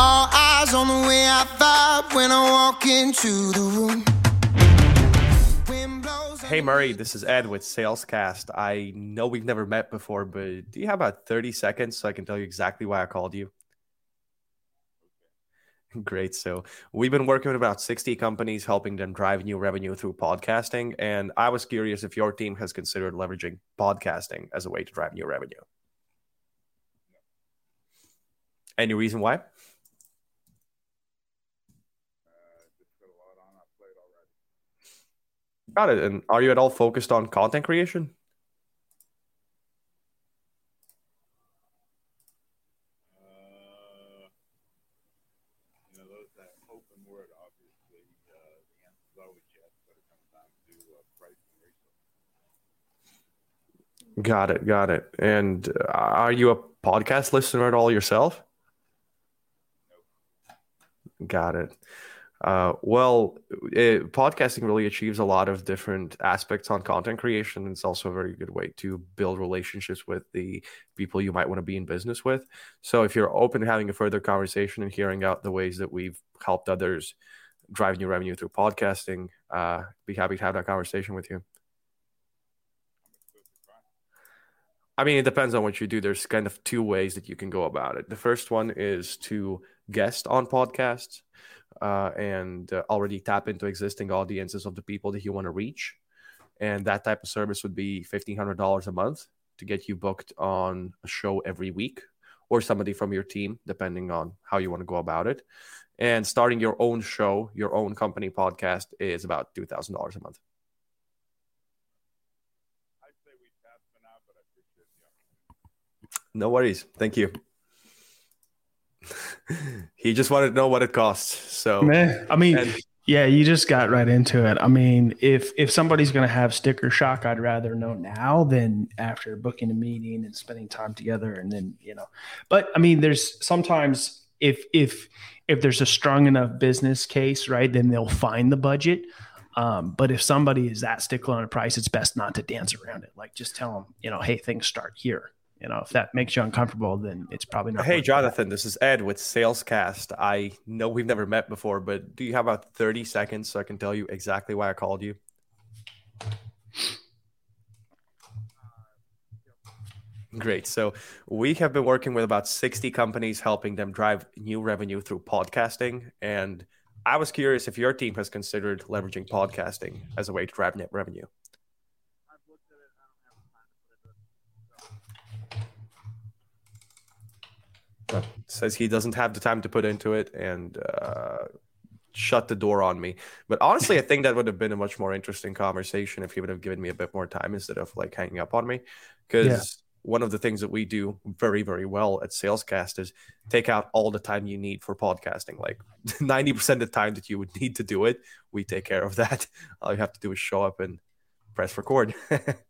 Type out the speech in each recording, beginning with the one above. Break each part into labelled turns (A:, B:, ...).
A: All eyes on the way I vibe when I walk into the room.
B: Hey Murray, this is Ed with Salescast. I know we've never met before, but do you have about 30 seconds so I can tell you exactly why I called you? Great. So we've been working with about 60 companies, helping them drive new revenue through podcasting. And I was curious if your team has considered leveraging podcasting as a way to drive new revenue. Any reason why? Got it. And are you at all focused on content creation? Got it. Got it. And uh, are you a podcast listener at all yourself? Got it. Uh, well, it, podcasting really achieves a lot of different aspects on content creation. It's also a very good way to build relationships with the people you might want to be in business with. So, if you're open to having a further conversation and hearing out the ways that we've helped others drive new revenue through podcasting, uh, be happy to have that conversation with you. I mean, it depends on what you do. There's kind of two ways that you can go about it. The first one is to guest on podcasts uh, and uh, already tap into existing audiences of the people that you want to reach. And that type of service would be $1,500 a month to get you booked on a show every week or somebody from your team, depending on how you want to go about it. And starting your own show, your own company podcast is about $2,000 a month. No worries. Thank you. he just wanted to know what it costs. So,
C: Man, I mean, and, yeah, you just got right into it. I mean, if if somebody's going to have sticker shock, I'd rather know now than after booking a meeting and spending time together, and then you know. But I mean, there's sometimes if if if there's a strong enough business case, right, then they'll find the budget. Um, but if somebody is that stickler on a price, it's best not to dance around it. Like just tell them, you know, hey, things start here you know, if that makes you uncomfortable, then it's probably not.
B: Hey, Jonathan, this is Ed with Salescast. I know we've never met before, but do you have about 30 seconds so I can tell you exactly why I called you? Great. So we have been working with about 60 companies, helping them drive new revenue through podcasting. And I was curious if your team has considered leveraging podcasting as a way to drive net revenue. Says he doesn't have the time to put into it and uh, shut the door on me. But honestly, I think that would have been a much more interesting conversation if he would have given me a bit more time instead of like hanging up on me. Because yeah. one of the things that we do very, very well at Salescast is take out all the time you need for podcasting. Like 90% of the time that you would need to do it, we take care of that. All you have to do is show up and press record.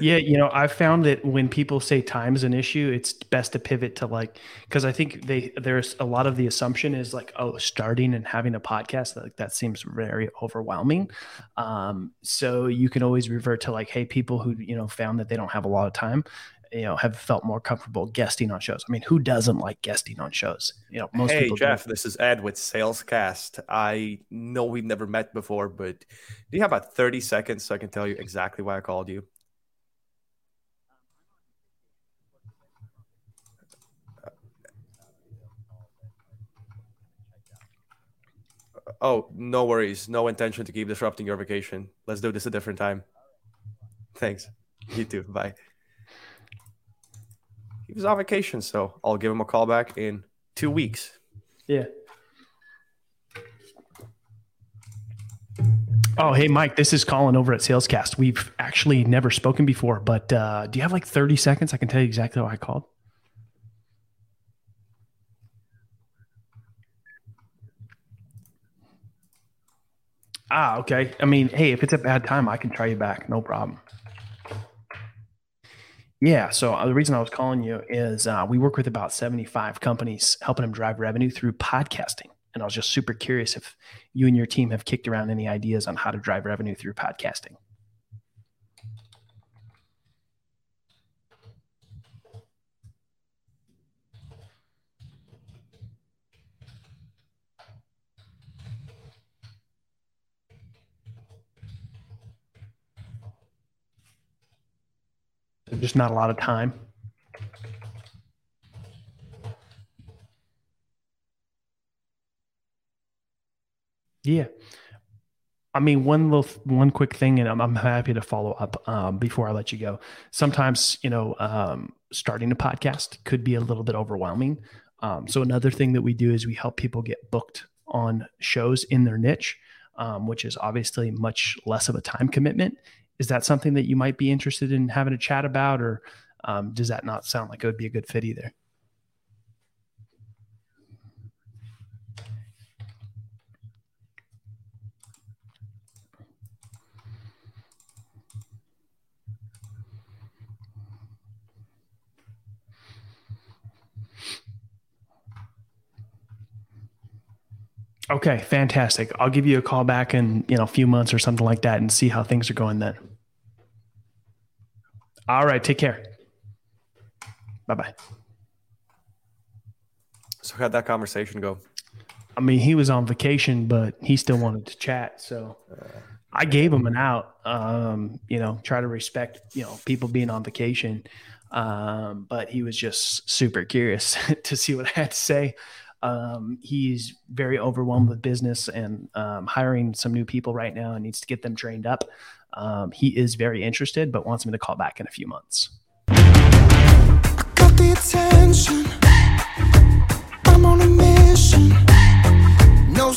C: yeah, you know, I found that when people say time is an issue, it's best to pivot to like because I think they there's a lot of the assumption is like, oh, starting and having a podcast like that seems very overwhelming. Um, so you can always revert to like, hey, people who you know found that they don't have a lot of time, you know, have felt more comfortable guesting on shows. I mean, who doesn't like guesting on shows? You know,
B: most hey, people. Hey, Jeff, do. this is Ed with Salescast. I know we've never met before, but do you have about 30 seconds so I can tell you exactly why I called you? Oh, no worries. No intention to keep disrupting your vacation. Let's do this a different time. Thanks. You too. Bye. He was on vacation, so I'll give him a call back in two weeks.
C: Yeah. Oh, hey, Mike, this is Collin over at Salescast. We've actually never spoken before, but uh, do you have like 30 seconds? I can tell you exactly why I called. Ah, okay. I mean, hey, if it's a bad time, I can try you back. No problem. Yeah. So uh, the reason I was calling you is uh, we work with about 75 companies helping them drive revenue through podcasting. And I was just super curious if you and your team have kicked around any ideas on how to drive revenue through podcasting. Just not a lot of time. Yeah. I mean, one little, one quick thing, and I'm, I'm happy to follow up um, before I let you go. Sometimes, you know, um, starting a podcast could be a little bit overwhelming. Um, so another thing that we do is we help people get booked on shows in their niche, um, which is obviously much less of a time commitment. Is that something that you might be interested in having a chat about, or um, does that not sound like it would be a good fit either? Okay, fantastic. I'll give you a call back in you know a few months or something like that and see how things are going then. All right, take care. Bye bye.
B: So how'd that conversation go?
C: I mean, he was on vacation, but he still wanted to chat. So I gave him an out. Um, you know, try to respect you know people being on vacation. Um, but he was just super curious to see what I had to say. Um, he's very overwhelmed with business and um, hiring some new people right now and needs to get them trained up. Um, he is very interested, but wants me to call back in a few months.
A: No